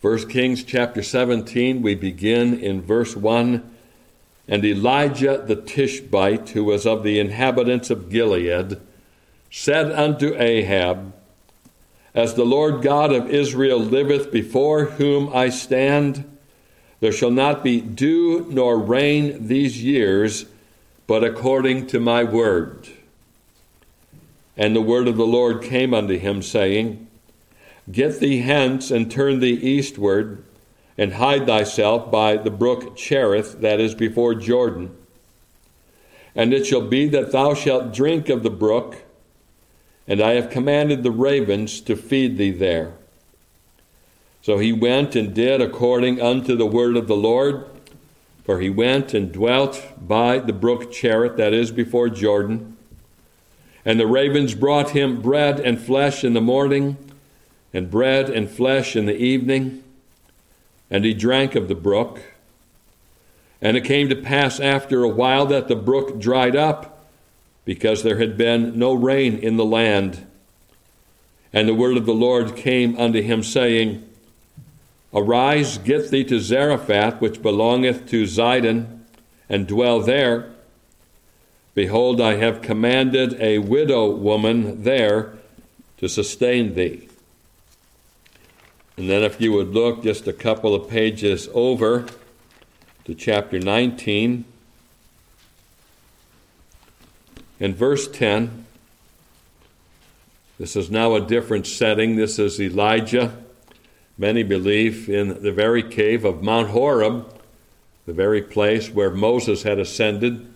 1 Kings chapter 17, we begin in verse 1. And Elijah the Tishbite, who was of the inhabitants of Gilead, said unto Ahab, As the Lord God of Israel liveth, before whom I stand, there shall not be dew nor rain these years, but according to my word. And the word of the Lord came unto him, saying, Get thee hence and turn thee eastward, and hide thyself by the brook Cherith that is before Jordan. And it shall be that thou shalt drink of the brook, and I have commanded the ravens to feed thee there. So he went and did according unto the word of the Lord, for he went and dwelt by the brook Cherith that is before Jordan. And the ravens brought him bread and flesh in the morning, and bread and flesh in the evening, and he drank of the brook. And it came to pass after a while that the brook dried up, because there had been no rain in the land. And the word of the Lord came unto him, saying, Arise, get thee to Zarephath, which belongeth to Zidon, and dwell there. Behold, I have commanded a widow woman there to sustain thee. And then, if you would look just a couple of pages over to chapter 19 and verse 10, this is now a different setting. This is Elijah. Many believe in the very cave of Mount Horeb, the very place where Moses had ascended,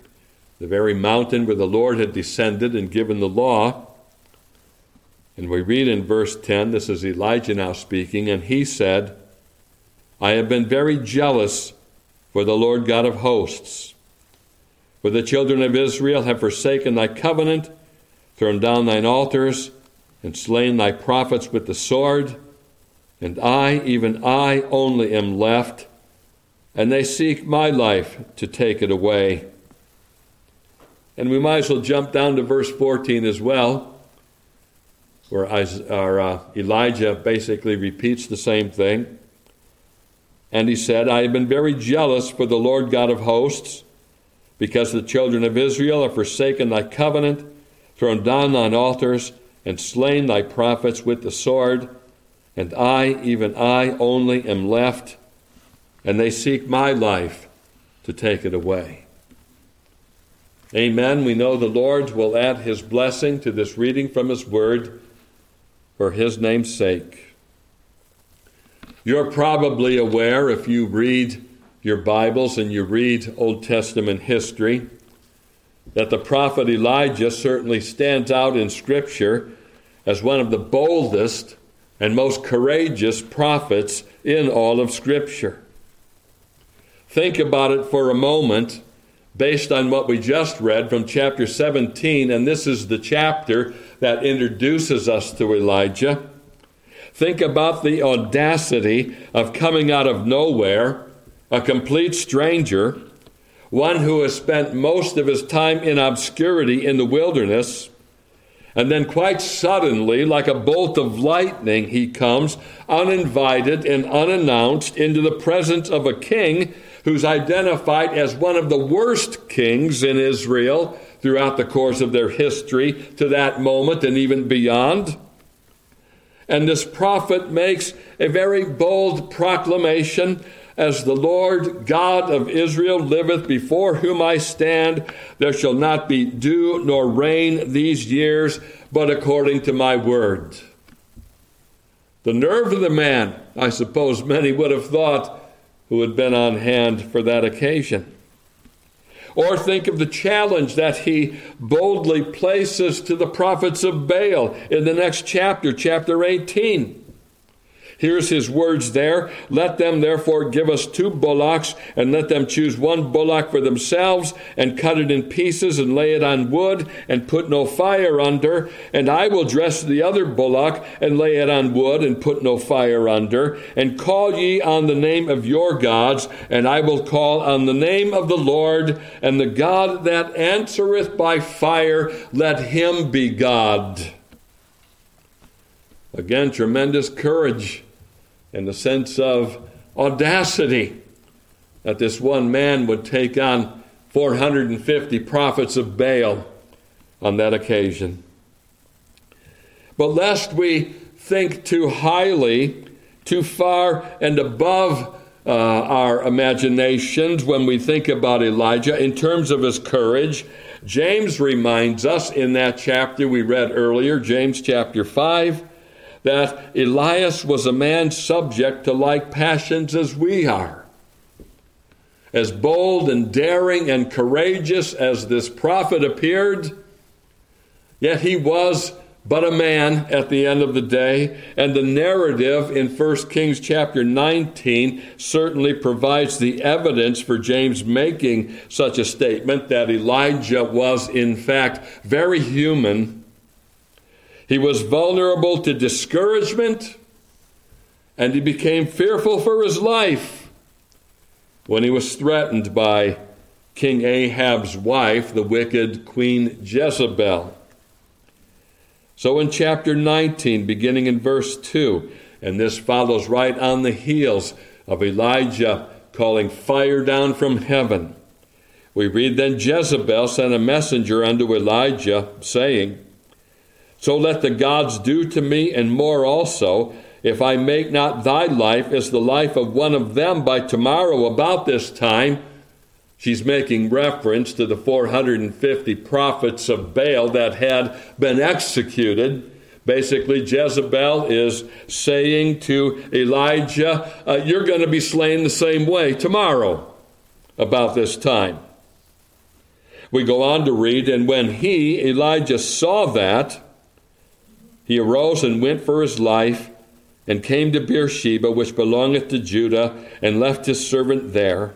the very mountain where the Lord had descended and given the law. And we read in verse 10, this is Elijah now speaking, and he said, I have been very jealous for the Lord God of hosts. For the children of Israel have forsaken thy covenant, thrown down thine altars, and slain thy prophets with the sword, and I, even I only, am left, and they seek my life to take it away. And we might as well jump down to verse 14 as well where uh, Elijah basically repeats the same thing. And he said, I have been very jealous for the Lord God of hosts, because the children of Israel have forsaken thy covenant, thrown down thine altars, and slain thy prophets with the sword. And I, even I only, am left, and they seek my life to take it away. Amen. We know the Lord will add his blessing to this reading from his word for his name's sake. You're probably aware if you read your Bibles and you read Old Testament history that the prophet Elijah certainly stands out in Scripture as one of the boldest and most courageous prophets in all of Scripture. Think about it for a moment based on what we just read from chapter 17, and this is the chapter that introduces us to Elijah. Think about the audacity of coming out of nowhere, a complete stranger, one who has spent most of his time in obscurity in the wilderness. And then, quite suddenly, like a bolt of lightning, he comes uninvited and unannounced into the presence of a king who's identified as one of the worst kings in Israel throughout the course of their history to that moment and even beyond. And this prophet makes a very bold proclamation as the Lord God of Israel liveth, before whom I stand, there shall not be dew nor rain these years, but according to my word. The nerve of the man, I suppose many would have thought, who had been on hand for that occasion. Or think of the challenge that he boldly places to the prophets of Baal in the next chapter, chapter 18. Here's his words there. Let them therefore give us two bullocks, and let them choose one bullock for themselves, and cut it in pieces, and lay it on wood, and put no fire under. And I will dress the other bullock, and lay it on wood, and put no fire under. And call ye on the name of your gods, and I will call on the name of the Lord, and the God that answereth by fire, let him be God. Again, tremendous courage and the sense of audacity that this one man would take on 450 prophets of Baal on that occasion. But lest we think too highly, too far and above uh, our imaginations when we think about Elijah in terms of his courage, James reminds us in that chapter we read earlier, James chapter 5, that Elias was a man subject to like passions as we are. As bold and daring and courageous as this prophet appeared, yet he was but a man at the end of the day. And the narrative in 1 Kings chapter 19 certainly provides the evidence for James making such a statement that Elijah was, in fact, very human. He was vulnerable to discouragement, and he became fearful for his life when he was threatened by King Ahab's wife, the wicked Queen Jezebel. So in chapter 19, beginning in verse 2, and this follows right on the heels of Elijah calling fire down from heaven. We read then Jezebel sent a messenger unto Elijah, saying, So let the gods do to me, and more also, if I make not thy life as the life of one of them by tomorrow about this time, She's making reference to the 450 prophets of Baal that had been executed. Basically, Jezebel is saying to Elijah, uh, You're going to be slain the same way tomorrow about this time. We go on to read, and when he, Elijah, saw that, he arose and went for his life and came to Beersheba, which belongeth to Judah, and left his servant there.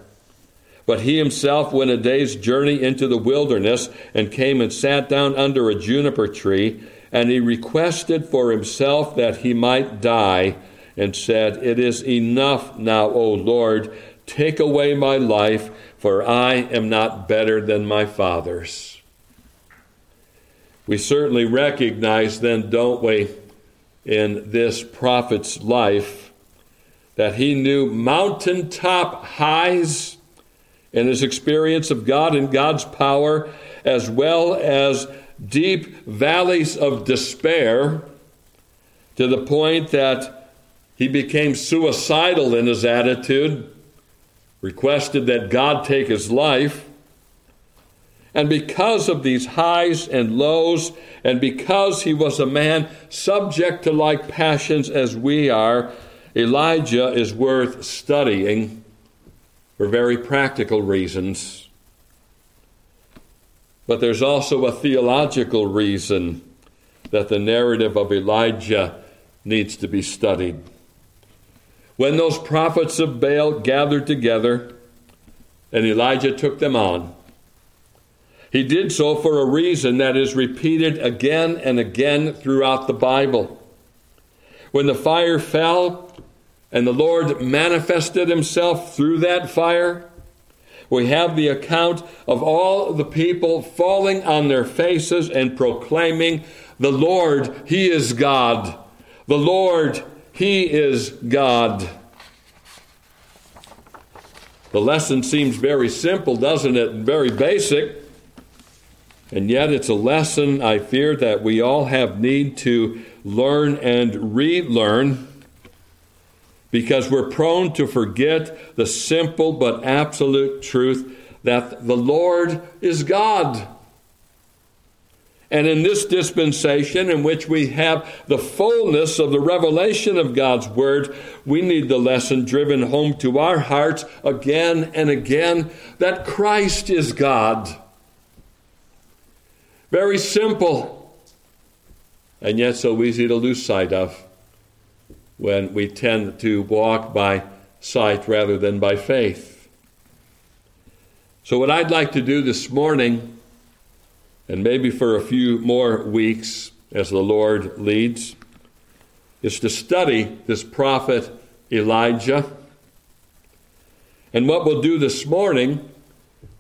But he himself went a day's journey into the wilderness and came and sat down under a juniper tree. And he requested for himself that he might die, and said, It is enough now, O Lord, take away my life, for I am not better than my fathers. We certainly recognize, then, don't we, in this prophet's life, that he knew mountaintop highs in his experience of God and God's power, as well as deep valleys of despair, to the point that he became suicidal in his attitude, requested that God take his life. And because of these highs and lows, and because he was a man subject to like passions as we are, Elijah is worth studying for very practical reasons. But there's also a theological reason that the narrative of Elijah needs to be studied. When those prophets of Baal gathered together and Elijah took them on, he did so for a reason that is repeated again and again throughout the Bible. When the fire fell, and the Lord manifested himself through that fire. We have the account of all the people falling on their faces and proclaiming, The Lord, He is God. The Lord, He is God. The lesson seems very simple, doesn't it? Very basic. And yet, it's a lesson I fear that we all have need to learn and relearn because we're prone to forget the simple but absolute truth that the Lord is God. And in this dispensation, in which we have the fullness of the revelation of God's Word, we need the lesson driven home to our hearts again and again that Christ is God. Very simple, and yet so easy to lose sight of when we tend to walk by sight rather than by faith. So, what I'd like to do this morning, and maybe for a few more weeks as the Lord leads, is to study this prophet Elijah. And what we'll do this morning,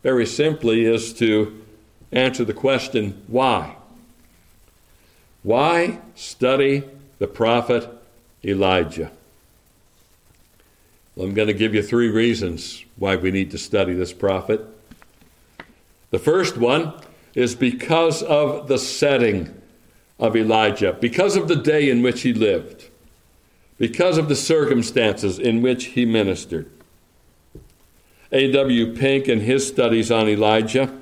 very simply, is to answer the question why? Why study the prophet Elijah. Well, I'm going to give you three reasons why we need to study this prophet. The first one is because of the setting of Elijah, because of the day in which he lived, because of the circumstances in which he ministered. A.W. Pink, in his studies on Elijah,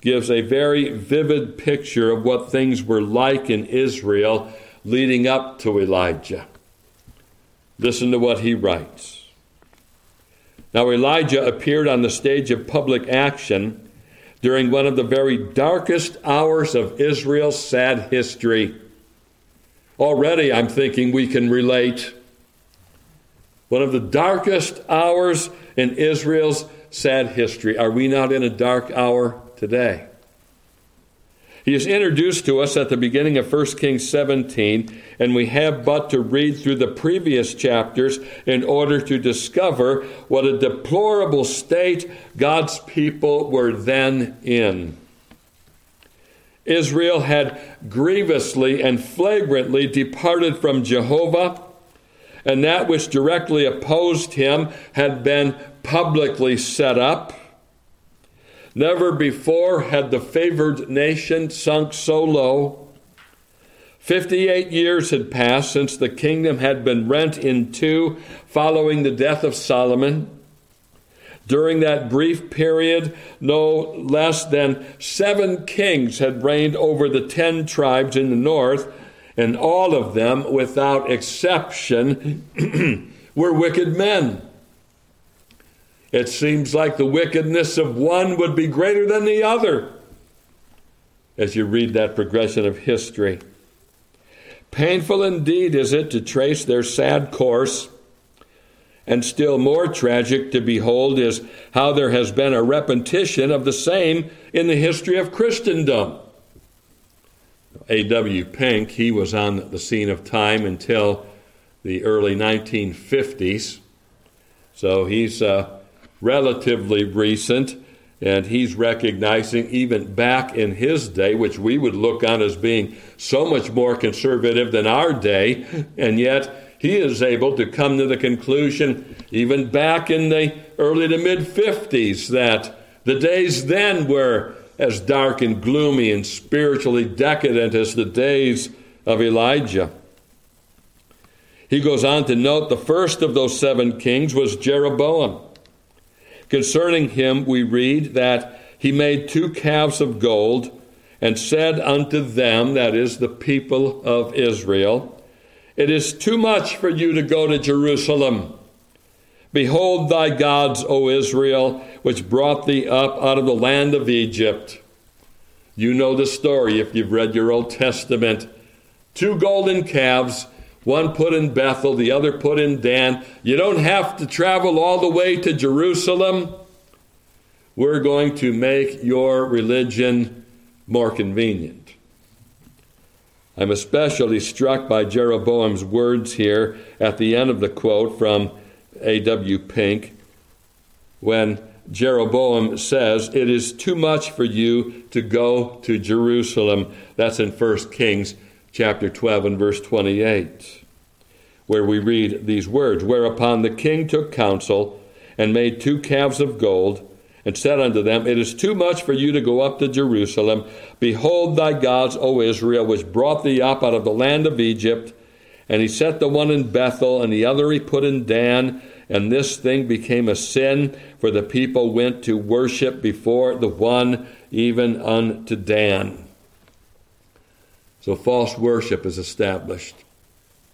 gives a very vivid picture of what things were like in Israel leading up to Elijah. Listen to what he writes. Now, Elijah appeared on the stage of public action during one of the very darkest hours of Israel's sad history. Already, I'm thinking we can relate. One of the darkest hours in Israel's sad history. Are we not in a dark hour today? He is introduced to us at the beginning of 1 Kings 17, and we have but to read through the previous chapters in order to discover what a deplorable state God's people were then in. Israel had grievously and flagrantly departed from Jehovah, and that which directly opposed him had been publicly set up. Never before had the favored nation sunk so low. Fifty eight years had passed since the kingdom had been rent in two following the death of Solomon. During that brief period, no less than seven kings had reigned over the ten tribes in the north, and all of them, without exception, were wicked men. It seems like the wickedness of one would be greater than the other as you read that progression of history. Painful indeed is it to trace their sad course, and still more tragic to behold is how there has been a repetition of the same in the history of Christendom. A.W. Pink, he was on the scene of time until the early 1950s, so he's uh, relatively recent, and he's recognizing even back in his day, which we would look on as being so much more conservative than our day, and yet he is able to come to the conclusion, even back in the early to mid 50s, that the days then were as dark and gloomy and spiritually decadent as the days of Elijah. He goes on to note the first of those seven kings was Jeroboam. Concerning him, we read that he made two calves of gold and said unto them, that is, the people of Israel, It is too much for you to go to Jerusalem. Behold thy gods, O Israel, which brought thee up out of the land of Egypt. You know the story if you've read your Old Testament. Two golden calves one put in Bethel, the other put in Dan. You don't have to travel all the way to Jerusalem. We're going to make your religion more convenient. I'm especially struck by Jeroboam's words here at the end of the quote from A.W. Pink when Jeroboam says, It is too much for you to go to Jerusalem. That's in 1 Kings chapter 12 and verse 28, where we read these words Whereupon the king took counsel and made two calves of gold and said unto them, It is too much for you to go up to Jerusalem. Behold thy gods, O Israel, which brought thee up out of the land of Egypt. And he set the one in Bethel, and the other he put in Dan. And this thing became a sin, for the people went to worship before the one, even unto Dan. So false worship is established,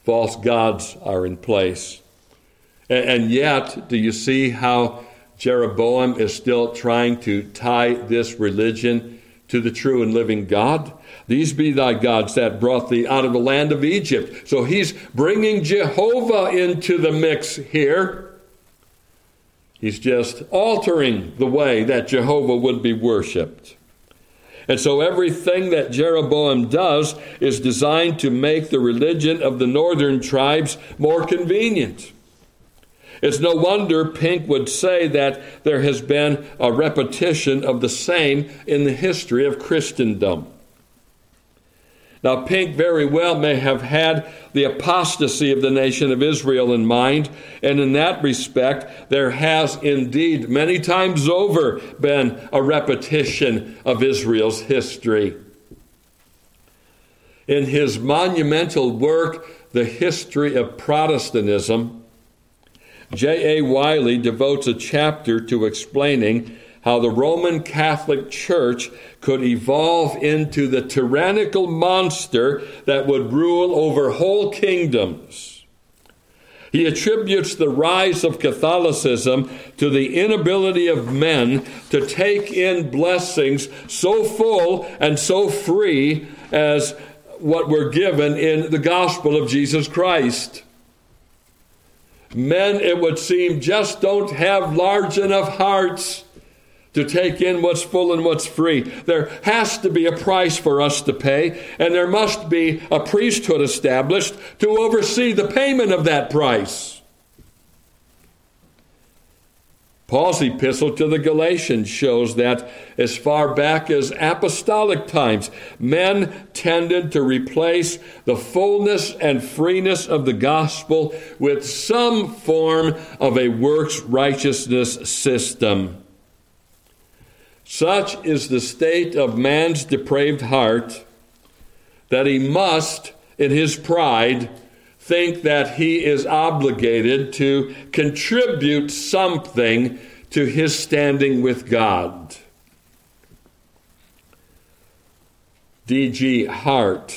false gods are in place. And, yet, do you see how Jeroboam is still trying to tie this religion to the true and living God? These be thy gods that brought thee out of the land of Egypt. So he's bringing Jehovah into the mix here. He's just altering the way that Jehovah would be worshiped. And so everything that Jeroboam does is designed to make the religion of the northern tribes more convenient. It's no wonder Pink would say that there has been a repetition of the same in the history of Christendom. Now, Pink very well may have had the apostasy of the nation of Israel in mind, and in that respect, there has indeed many times over been a repetition of Israel's history. In his monumental work, The History of Protestantism, J.A. Wylie devotes a chapter to explaining how the Roman Catholic Church could evolve into the tyrannical monster that would rule over whole kingdoms. He attributes the rise of Catholicism to the inability of men to take in blessings so full and so free as what were given in the gospel of Jesus Christ. Men, it would seem, just don't have large enough hearts to take in what's full and what's free. There has to be a price for us to pay, and there must be a priesthood established to oversee the payment of that price. Paul's epistle to the Galatians shows that as far back as apostolic times, men tended to replace the fullness and freeness of the gospel with some form of a works righteousness system. Such is the state of man's depraved heart that he must, in his pride, think that he is obligated to contribute something to his standing with God. D.G. Hart,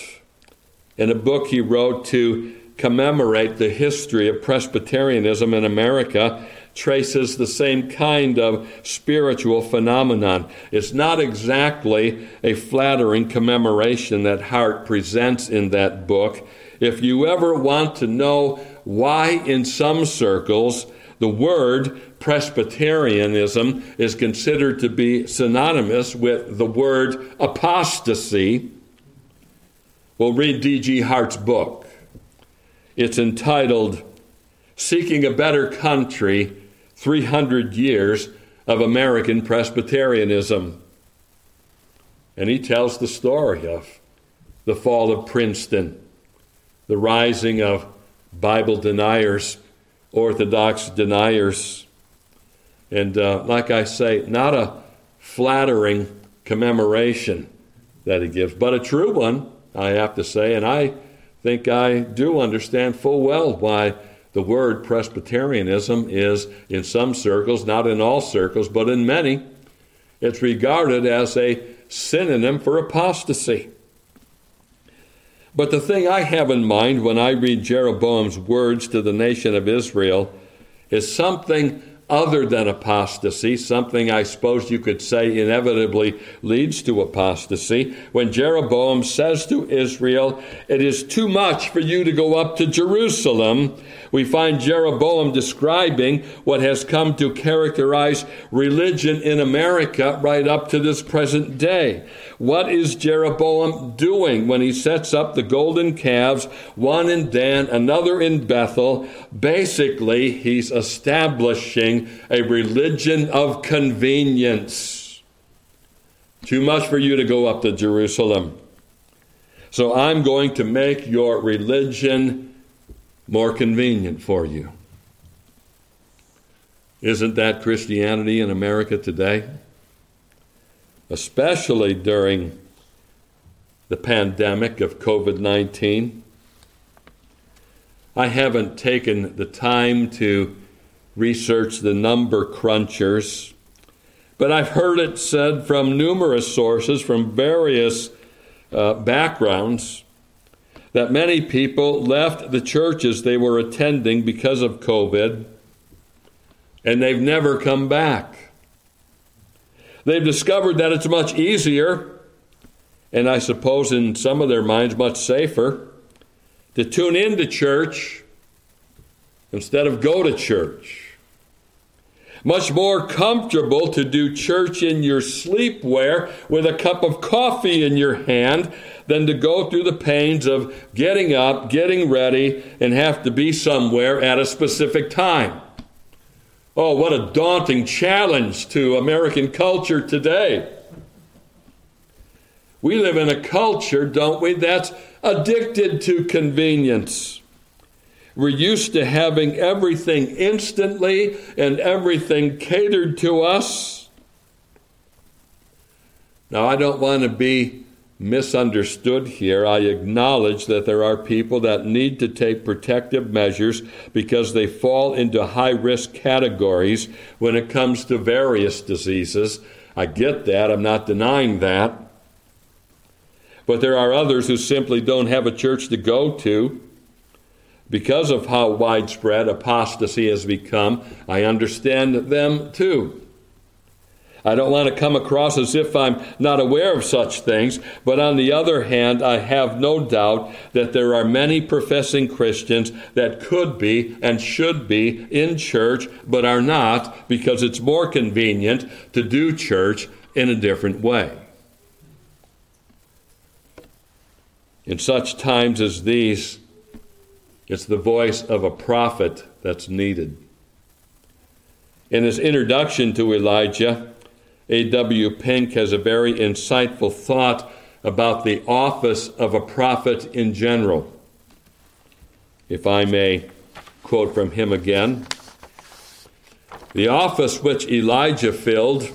in a book he wrote to commemorate the history of Presbyterianism in America, traces the same kind of spiritual phenomenon. It's not exactly a flattering commemoration that Hart presents in that book. If you ever want to know why, in some circles, the word Presbyterianism is considered to be synonymous with the word apostasy, well, read D.G. Hart's book. It's entitled Seeking a Better Country 300 years of American Presbyterianism. And he tells the story of the fall of Princeton, the rising of Bible deniers, Orthodox deniers. And uh, like I say, not a flattering commemoration that he gives, but a true one, I have to say. And I think I do understand full well why the word Presbyterianism is, in some circles, not in all circles, but in many, it's regarded as a synonym for apostasy. But the thing I have in mind when I read Jeroboam's words to the nation of Israel is something other than apostasy, something I suppose you could say inevitably leads to apostasy, when Jeroboam says to Israel, It is too much for you to go up to Jerusalem. We find Jeroboam describing what has come to characterize religion in America right up to this present day. What is Jeroboam doing when he sets up the golden calves, one in Dan, another in Bethel? Basically, he's establishing a religion of convenience. Too much for you to go up to Jerusalem. So I'm going to make your religion more convenient for you. Isn't that Christianity in America today? especially during the pandemic of COVID 19. I haven't taken the time to research the number crunchers, but I've heard it said from numerous sources, from various uh, backgrounds, that many people left the churches they were attending because of COVID and they've never come back. They've discovered that it's much easier, and I suppose in some of their minds, much safer, to tune into church instead of go to church. Much more comfortable to do church in your sleepwear with a cup of coffee in your hand than to go through the pains of getting up, getting ready, and have to be somewhere at a specific time. Oh, what a daunting challenge to American culture today. We live in a culture, don't we, that's addicted to convenience. We're used to having everything instantly and everything catered to us. Now, I don't want to be misunderstood here. I acknowledge that there are people that need to take protective measures because they fall into high risk categories when it comes to various diseases. I get that, I'm not denying that. But there are others who simply don't have a church to go to because of how widespread apostasy has become. I understand them too. I don't want to come across as if I'm not aware of such things, but on the other hand, I have no doubt that there are many professing Christians that could be and should be in church, but are not because it's more convenient to do church in a different way. In such times as these, it's the voice of a prophet that's needed. In his introduction to Elijah, A.W. Pink has a very insightful thought about the office of a prophet in general. If I may quote from him again The office which Elijah filled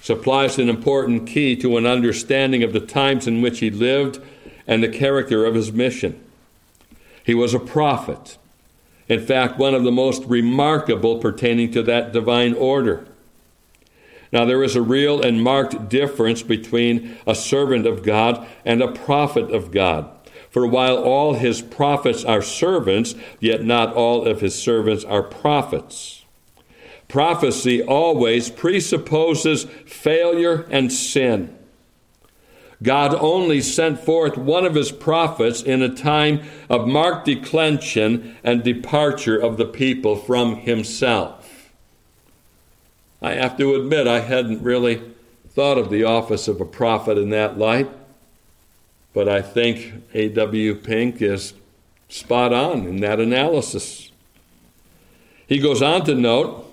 supplies an important key to an understanding of the times in which he lived and the character of his mission. He was a prophet, in fact, one of the most remarkable pertaining to that divine order. Now, there is a real and marked difference between a servant of God and a prophet of God. For while all his prophets are servants, yet not all of his servants are prophets. Prophecy always presupposes failure and sin. God only sent forth one of his prophets in a time of marked declension and departure of the people from himself. I have to admit, I hadn't really thought of the office of a prophet in that light, but I think A.W. Pink is spot on in that analysis. He goes on to note,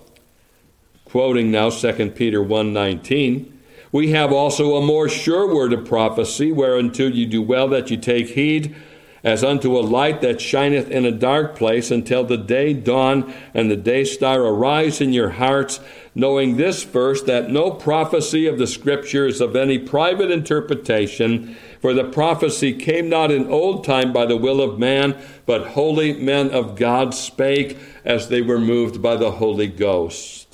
quoting now 2 Peter 1:19, we have also a more sure word of prophecy, whereunto you do well that you take heed as unto a light that shineth in a dark place until the day dawn and the day star arise in your hearts, knowing this first, that no prophecy of the Scripture is of any private interpretation, for the prophecy came not in old time by the will of man, but holy men of God spake as they were moved by the Holy Ghost.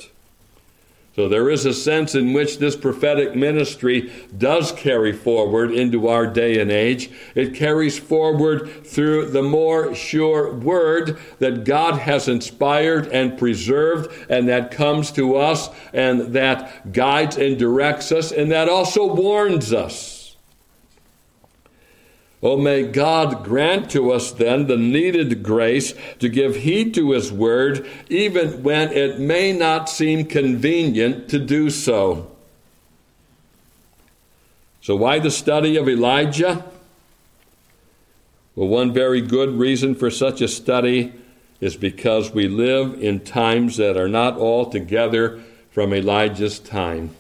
So there is a sense in which this prophetic ministry does carry forward into our day and age. It carries forward through the more sure word that God has inspired and preserved, and that comes to us, and that guides and directs us, and that also warns us. Oh, may God grant to us then the needed grace to give heed to His word, even when it may not seem convenient to do so. So, why the study of Elijah? Well, one very good reason for such a study is because we live in times that are not altogether from Elijah's time.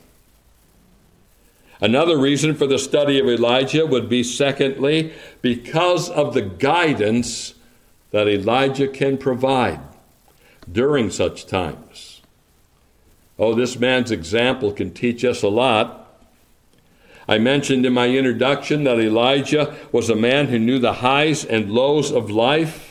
Another reason for the study of Elijah would be, secondly, because of the guidance that Elijah can provide during such times. Oh, this man's example can teach us a lot. I mentioned in my introduction that Elijah was a man who knew the highs and lows of life.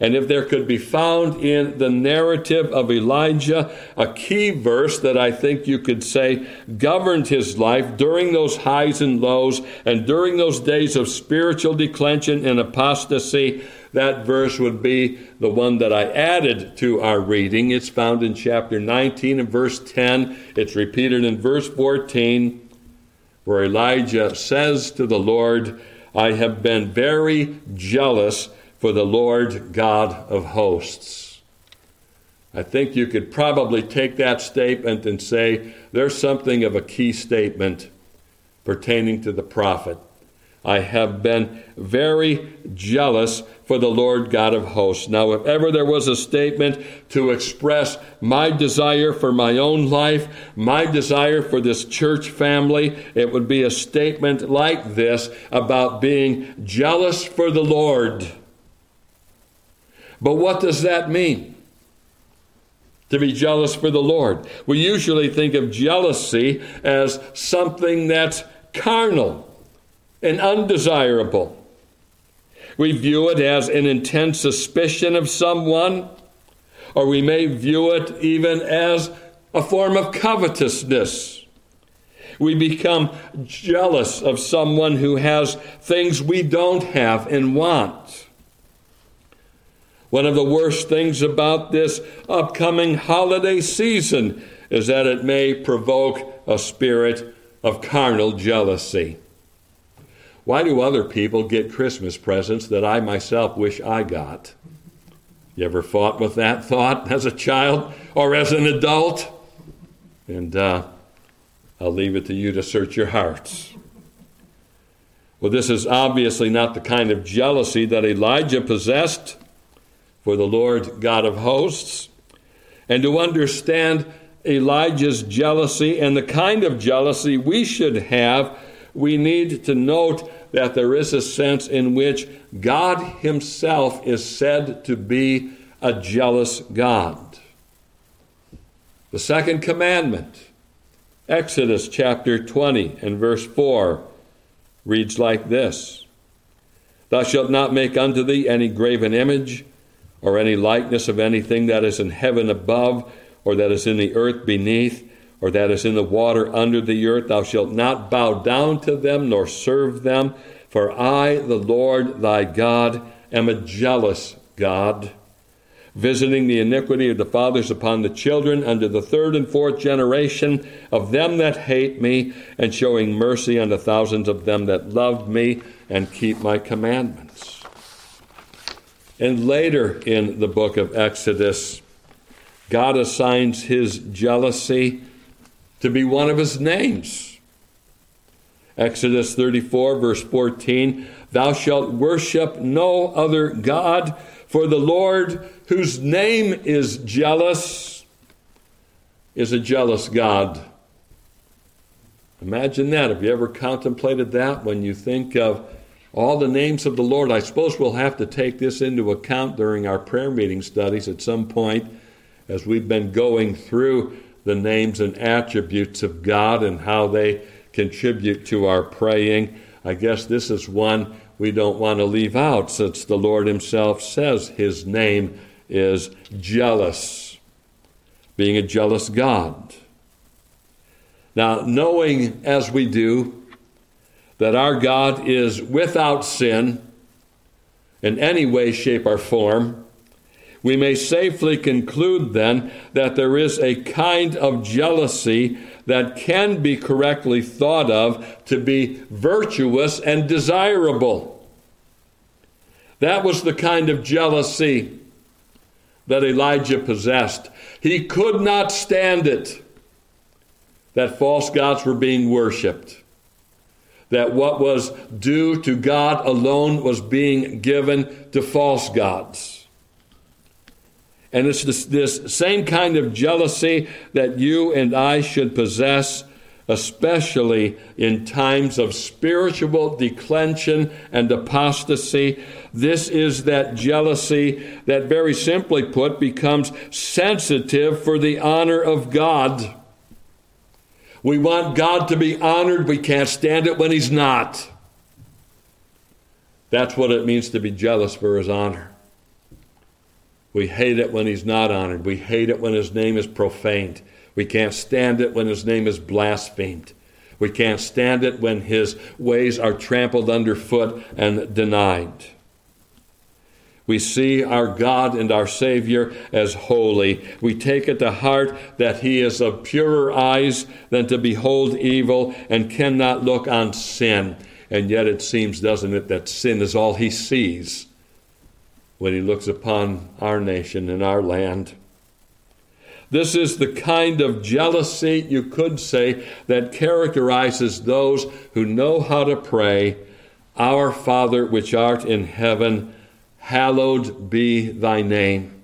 And if there could be found in the narrative of Elijah a key verse that I think you could say governed his life during those highs and lows and during those days of spiritual declension and apostasy, that verse would be the one that I added to our reading. It's found in chapter 19 and verse 10. It's repeated in verse 14, where Elijah says to the Lord, I have been very jealous for the Lord God of hosts. I think you could probably take that statement and say there's something of a key statement pertaining to the prophet. I have been very jealous for the Lord God of hosts. Now, if ever there was a statement to express my desire for my own life, my desire for this church family, it would be a statement like this about being jealous for the Lord. But what does that mean? To be jealous for the Lord. We usually think of jealousy as something that's carnal and undesirable. We view it as an intense suspicion of someone, or we may view it even as a form of covetousness. We become jealous of someone who has things we don't have and want. One of the worst things about this upcoming holiday season is that it may provoke a spirit of carnal jealousy. Why do other people get Christmas presents that I myself wish I got? You ever fought with that thought as a child or as an adult? And uh, I'll leave it to you to search your hearts. Well, this is obviously not the kind of jealousy that Elijah possessed for the Lord God of hosts. And to understand Elijah's jealousy and the kind of jealousy we should have, we need to note that there is a sense in which God Himself is said to be a jealous God. The second commandment, Exodus chapter 20 and verse 4, reads like this Thou shalt not make unto thee any graven image, or any likeness of anything that is in heaven above, or that is in the earth beneath or that is in the water under the earth. Thou shalt not bow down to them nor serve them, for I, the Lord thy God, am a jealous God, visiting the iniquity of the fathers upon the children unto the third and fourth generation of them that hate me, and showing mercy unto thousands of them that love me and keep my commandments. And later in the book of Exodus, God assigns his jealousy to be one of his names. Exodus 34, verse 14 Thou shalt worship no other God, for the Lord, whose name is jealous, is a jealous God. Imagine that. Have you ever contemplated that when you think of all the names of the Lord? I suppose we'll have to take this into account during our prayer meeting studies at some point as we've been going through the names and attributes of God and how they contribute to our praying. I guess this is one we don't want to leave out since the Lord Himself says His name is jealous, being a jealous God. Now, knowing as we do that our God is without sin in any way, shape, or form, we may safely conclude then that there is a kind of jealousy that can be correctly thought of to be virtuous and desirable. That was the kind of jealousy that Elijah possessed. He could not stand it that false gods were being worshiped, that what was due to God alone was being given to false gods. And it's this, this same kind of jealousy that you and I should possess, especially in times of spiritual declension and apostasy. This is that jealousy that, very simply put, becomes sensitive for the honor of God. We want God to be honored. We can't stand it when He's not. That's what it means to be jealous for His honor. We hate it when he's not honored. We hate it when his name is profaned. We can't stand it when his name is blasphemed. We can't stand it when his ways are trampled underfoot and denied. We see our God and our Savior as holy. We take it to heart that He is of purer eyes than to behold evil and cannot look on sin. And yet it seems, doesn't it, that sin is all He sees when he looks upon our nation and our land. This is the kind of jealousy, you could say, that characterizes those who know how to pray Our Father which art in heaven, hallowed be thy name.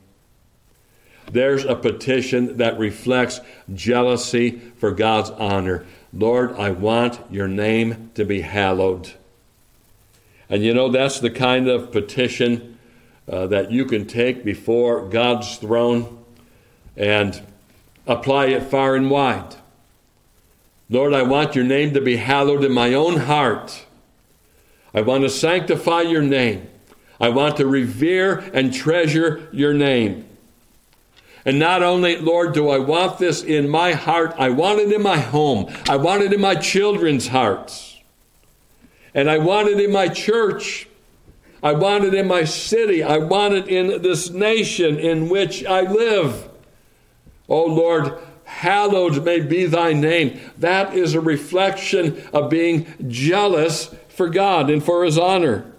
There's a petition that reflects jealousy for God's honor. Lord, I want your name to be hallowed. And you know, that's the kind of petition uh, that you can take before God's throne and apply it far and wide. Lord, I want your name to be hallowed in my own heart. I want to sanctify your name. I want to revere and treasure your name. And not only, Lord, do I want this in my heart, I want it in my home. I want it in my children's hearts. And I want it in my church. I want it in my city. I want it in this nation in which I live. Oh Lord, hallowed may be thy name. That is a reflection of being jealous for God and for his honor.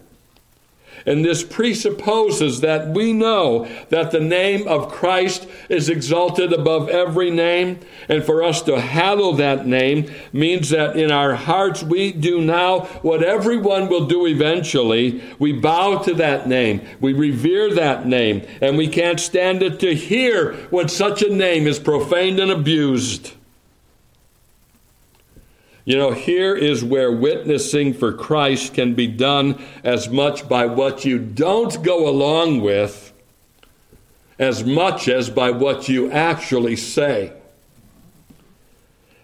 And this presupposes that we know that the name of Christ is exalted above every name. And for us to hallow that name means that in our hearts we do now what everyone will do eventually. We bow to that name, we revere that name, and we can't stand it to hear when such a name is profaned and abused. You know, here is where witnessing for Christ can be done as much by what you don't go along with as much as by what you actually say.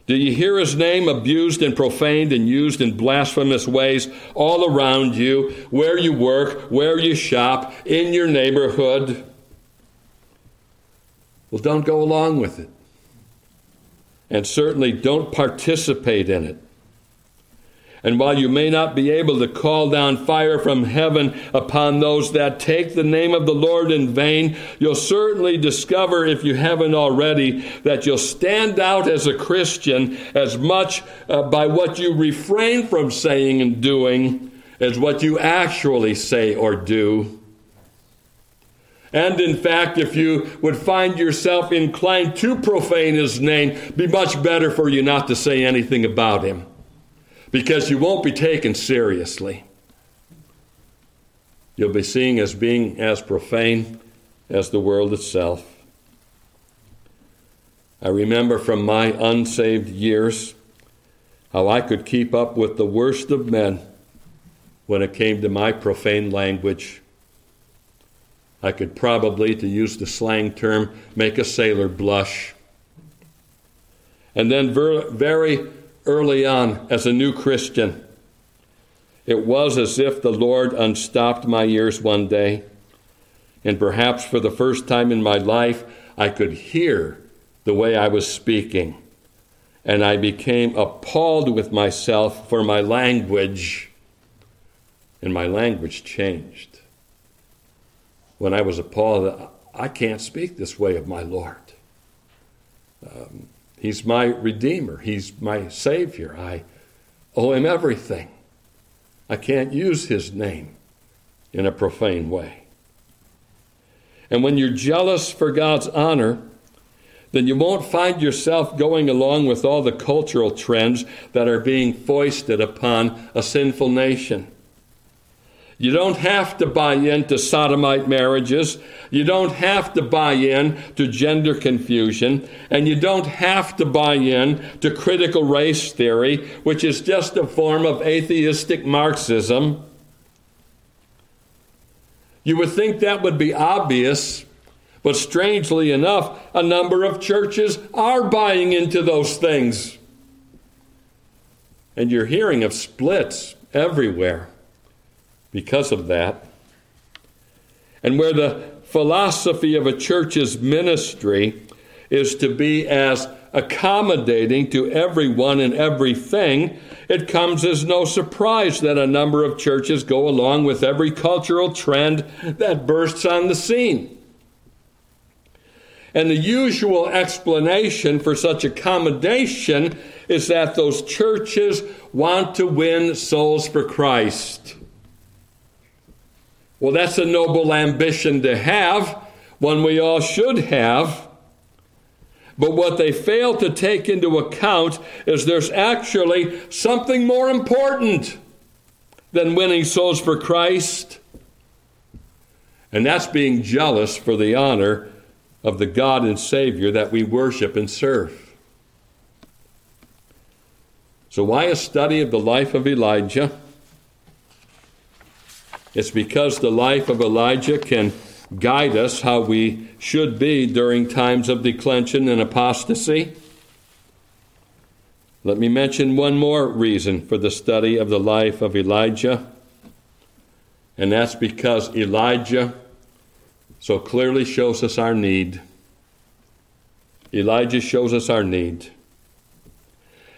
Do you hear his name abused and profaned and used in blasphemous ways all around you, where you work, where you shop, in your neighborhood? Well, don't go along with it and certainly don't participate in it. And while you may not be able to call down fire from heaven upon those that take the name of the Lord in vain, you'll certainly discover, if you haven't already, that you'll stand out as a Christian as much uh, by what you refrain from saying and doing as what you actually say or do. And in fact, if you would find yourself inclined to profane his name, be much better for you not to say anything about him because you won't be taken seriously. You'll be seen as being as profane as the world itself. I remember from my unsaved years how I could keep up with the worst of men when it came to my profane language. I could probably, to use the slang term, make a sailor blush. And then, very early on as a new Christian, it was as if the Lord unstopped my ears one day, and perhaps for the first time in my life, I could hear the way I was speaking. And I became appalled with myself for my language, and my language changed when I was appalled, I can't speak this way of my Lord. Um, he's my Redeemer, He's my Savior. I owe Him everything. I can't use His name in a profane way. And when you're jealous for God's honor, then you won't find yourself going along with all the cultural trends that are being foisted upon a sinful nation. You don't have to buy into sodomite marriages. You don't have to buy in to gender confusion. And you don't have to buy in to critical race theory, which is just a form of atheistic Marxism. You would think that would be obvious, but strangely enough, a number of churches are buying into those things. And you're hearing of splits everywhere because of that. And where the philosophy of a church's ministry is to be as accommodating to everyone and everything, it comes as no surprise that a number of churches go along with every cultural trend that bursts on the scene. And the usual explanation for such accommodation is that those churches want to win souls for Christ. Well, that's a noble ambition to have, one we all should have. But what they fail to take into account is there's actually something more important than winning souls for Christ. And that's being jealous for the honor of the God and Savior that we worship and serve. So, why a study of the life of Elijah? It's because the life of Elijah can guide us how we should be during times of declension and apostasy. Let me mention one more reason for the study of the life of Elijah, and that's because Elijah so clearly shows us our need. Elijah shows us our need.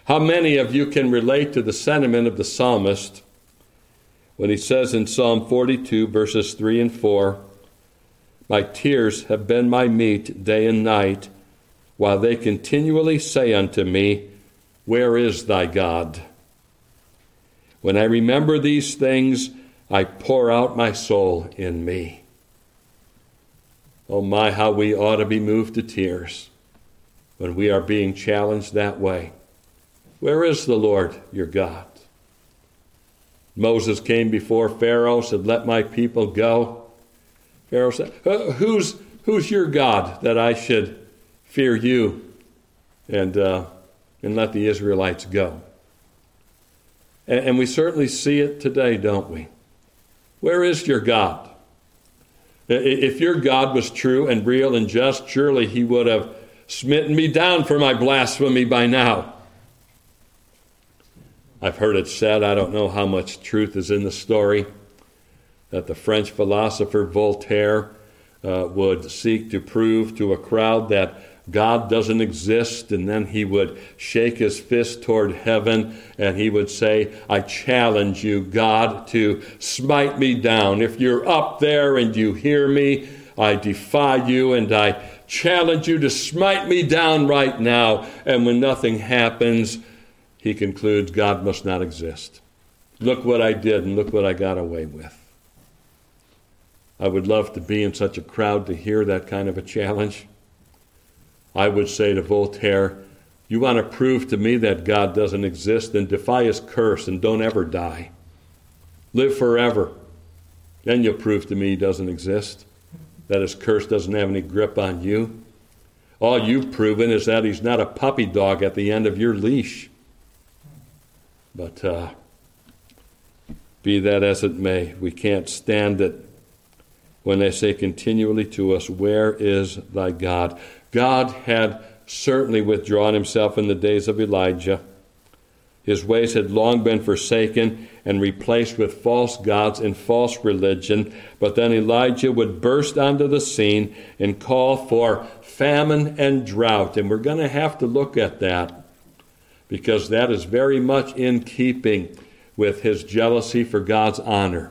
How many of you can relate to the sentiment of the psalmist when he says in Psalm 42, verses 3 and 4, My tears have been my meat day and night, while they continually say unto me, Where is thy God? When I remember these things, I pour out my soul in me. Oh my, how we ought to be moved to tears when we are being challenged that way. Where is the Lord your God? Moses came before Pharaoh, said, Let my people go. Pharaoh said, Who's, who's your God that I should fear you and, uh, and let the Israelites go? And, and we certainly see it today, don't we? Where is your God? If your God was true and real and just, surely he would have smitten me down for my blasphemy by now. I've heard it said, I don't know how much truth is in the story, that the French philosopher Voltaire uh, would seek to prove to a crowd that God doesn't exist, and then he would shake his fist toward heaven and he would say, I challenge you, God, to smite me down. If you're up there and you hear me, I defy you and I challenge you to smite me down right now. And when nothing happens, he concludes, God must not exist. Look what I did and look what I got away with. I would love to be in such a crowd to hear that kind of a challenge. I would say to Voltaire, You want to prove to me that God doesn't exist? Then defy his curse and don't ever die. Live forever. Then you'll prove to me he doesn't exist, that his curse doesn't have any grip on you. All you've proven is that he's not a puppy dog at the end of your leash. But uh, be that as it may, we can't stand it when they say continually to us, Where is thy God? God had certainly withdrawn himself in the days of Elijah. His ways had long been forsaken and replaced with false gods and false religion. But then Elijah would burst onto the scene and call for famine and drought. And we're going to have to look at that because that is very much in keeping with his jealousy for God's honor.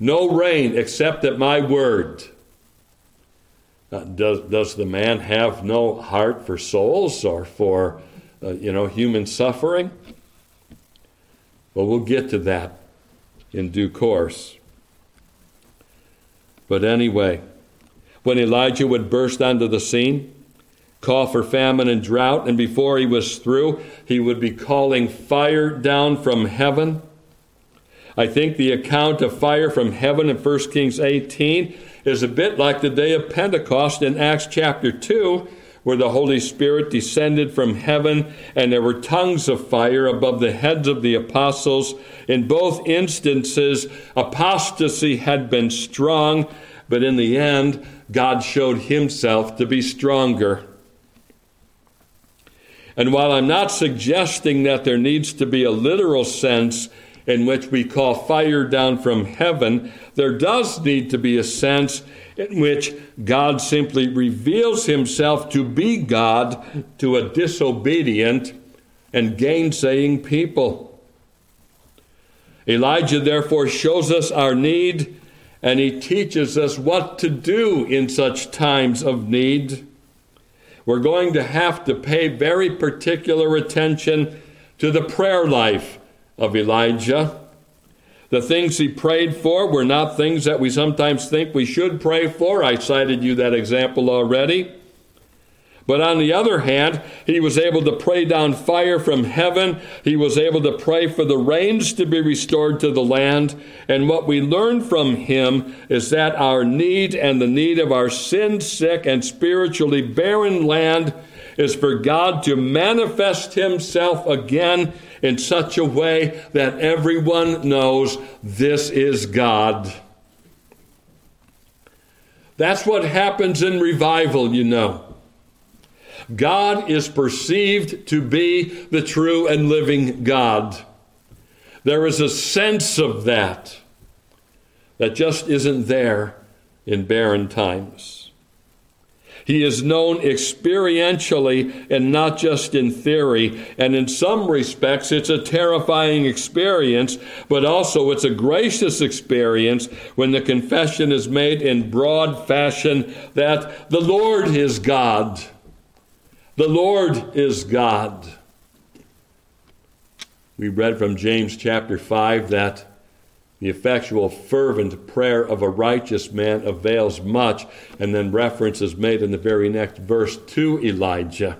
No rain except at my word. Uh, does, does the man have no heart for souls or for, uh, you know, human suffering? Well, we'll get to that in due course. But anyway, when Elijah would burst onto the scene, call for famine and drought, and before he was through, he would be calling fire down from heaven. I think the account of fire from heaven in 1 Kings 18 is a bit like the day of Pentecost in Acts chapter 2, where the Holy Spirit descended from heaven and there were tongues of fire above the heads of the apostles. In both instances, apostasy had been strong, but in the end, God showed himself to be stronger. And while I'm not suggesting that there needs to be a literal sense in which we call fire down from heaven, there does need to be a sense in which God simply reveals himself to be God to a disobedient and gainsaying people. Elijah therefore shows us our need and he teaches us what to do in such times of need. We're going to have to pay very particular attention to the prayer life of Elijah. The things he prayed for were not things that we sometimes think we should pray for. I cited you that example already. But on the other hand, he was able to pray down fire from heaven. He was able to pray for the rains to be restored to the land. And what we learn from him is that our need and the need of our sin sick and spiritually barren land is for God to manifest himself again in such a way that everyone knows this is God. That's what happens in revival, you know. God is perceived to be the true and living God. There is a sense of that that just isn't there in barren times. He is known experientially and not just in theory. And in some respects, it's a terrifying experience, but also it's a gracious experience when the confession is made in broad fashion that the Lord is God. The Lord is God. We read from James chapter 5 that the effectual, fervent prayer of a righteous man avails much, and then reference is made in the very next verse to Elijah.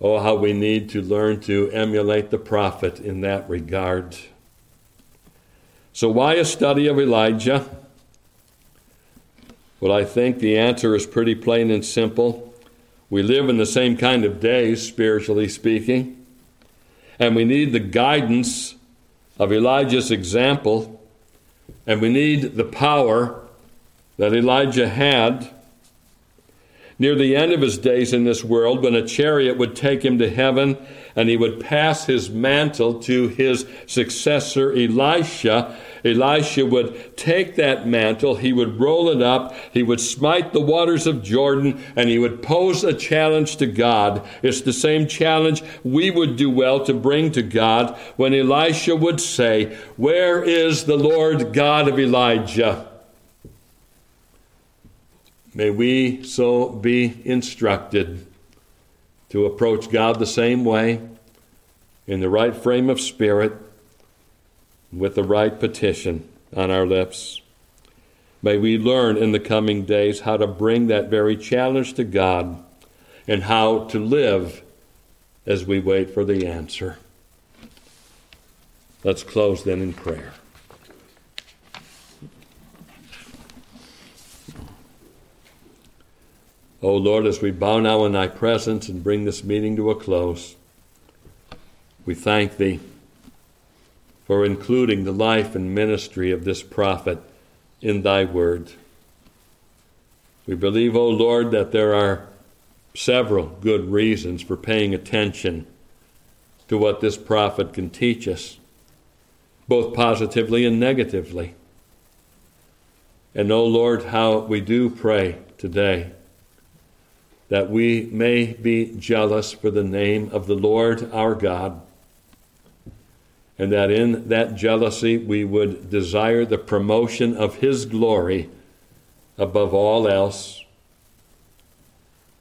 Oh, how we need to learn to emulate the prophet in that regard. So, why a study of Elijah? Well, I think the answer is pretty plain and simple. We live in the same kind of days, spiritually speaking, and we need the guidance of Elijah's example, and we need the power that Elijah had. Near the end of his days in this world, when a chariot would take him to heaven and he would pass his mantle to his successor Elisha, Elisha would take that mantle, he would roll it up, he would smite the waters of Jordan, and he would pose a challenge to God. It's the same challenge we would do well to bring to God when Elisha would say, Where is the Lord God of Elijah? May we so be instructed to approach God the same way, in the right frame of spirit with the right petition on our lips. May we learn in the coming days how to bring that very challenge to God and how to live as we wait for the answer. Let's close then in prayer. O oh Lord, as we bow now in thy presence and bring this meeting to a close, we thank thee for including the life and ministry of this prophet in thy word. We believe, O Lord, that there are several good reasons for paying attention to what this prophet can teach us, both positively and negatively. And, O Lord, how we do pray today that we may be jealous for the name of the Lord our God and that in that jealousy we would desire the promotion of His glory above all else.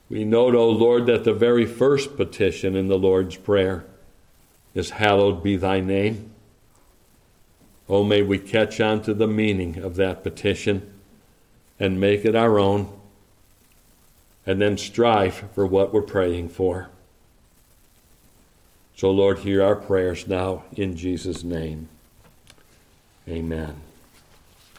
We note, O Lord, that the very first petition in the Lord's Prayer is Hallowed be thy name. Oh, may we catch on to the meaning of that petition and make it our own, and then strive for what we're praying for. So, Lord, hear our prayers now in Jesus' name. Amen.